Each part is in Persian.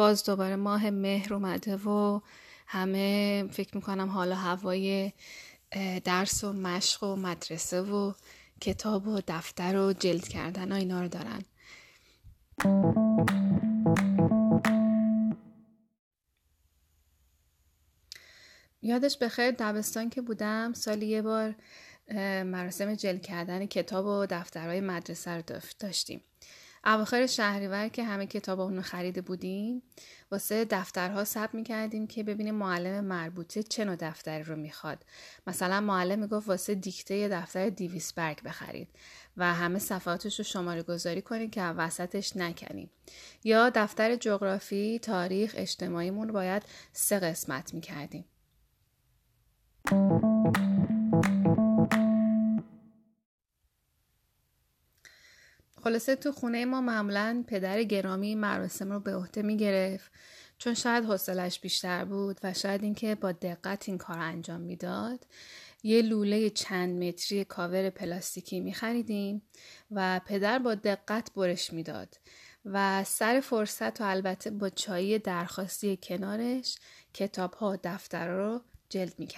باز دوباره ماه مهر اومده و همه فکر می‌کنم حالا هوای درس و مشق و مدرسه و کتاب و دفتر و جلد کردن و اینا رو دارن. یادش بخیر دبستان که بودم سالی یه بار مراسم جل کردن کتاب و دفترهای مدرسه رو داشتیم. اواخر شهریور که همه کتاب اونو خریده بودیم واسه دفترها ثبت می‌کردیم که ببینیم معلم مربوطه چه نوع دفتری رو می‌خواد. مثلا معلم می‌گفت واسه دیکته یه دفتر دیویس برگ بخرید و همه صفحاتش رو شماره گذاری کنید که وسطش نکنیم. یا دفتر جغرافی تاریخ اجتماعیمون باید سه قسمت می‌کردیم. خلاصه تو خونه ما معمولا پدر گرامی مراسم رو به عهده می گرفت چون شاید حوصلش بیشتر بود و شاید اینکه با دقت این کار انجام می‌داد یه لوله چند متری کاور پلاستیکی می خریدیم و پدر با دقت برش می‌داد و سر فرصت و البته با چایی درخواستی کنارش کتاب ها و دفتر رو جلد می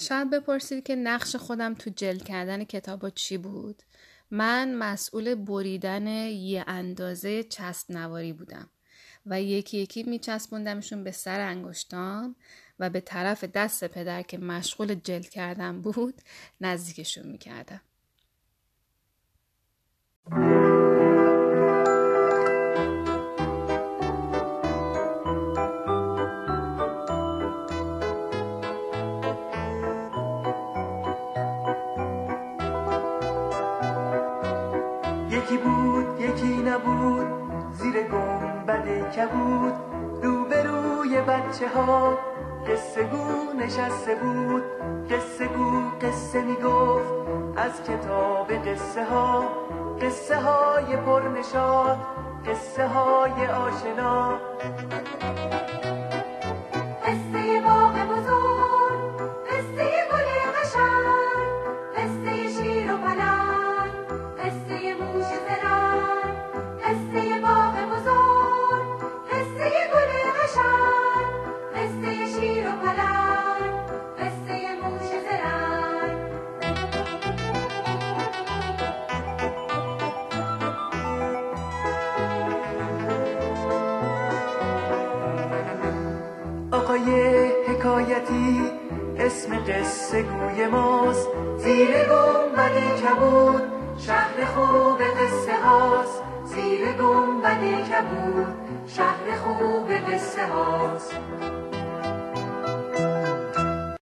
شاید بپرسید که نقش خودم تو جلد کردن کتاب چی بود؟ من مسئول بریدن یه اندازه چسب نواری بودم و یکی یکی میچسبوندمشون به سر انگشتام و به طرف دست پدر که مشغول جلد کردن بود نزدیکشون می‌کردم. یکی بود یکی نبود. زیر گنبد کبود. روبروی بچه ها قصه گو نشسته بود. قصه گو قصه می‌گفت. از کتاب قصه ها قصه های پرنشاد قصه های آشنا. آقای حکایتی اسم قصه گوی ماست. زیر گنبد کبود شهر خوب قصه هاست. زیر گنبد کبود شهر خوب قصه هاست.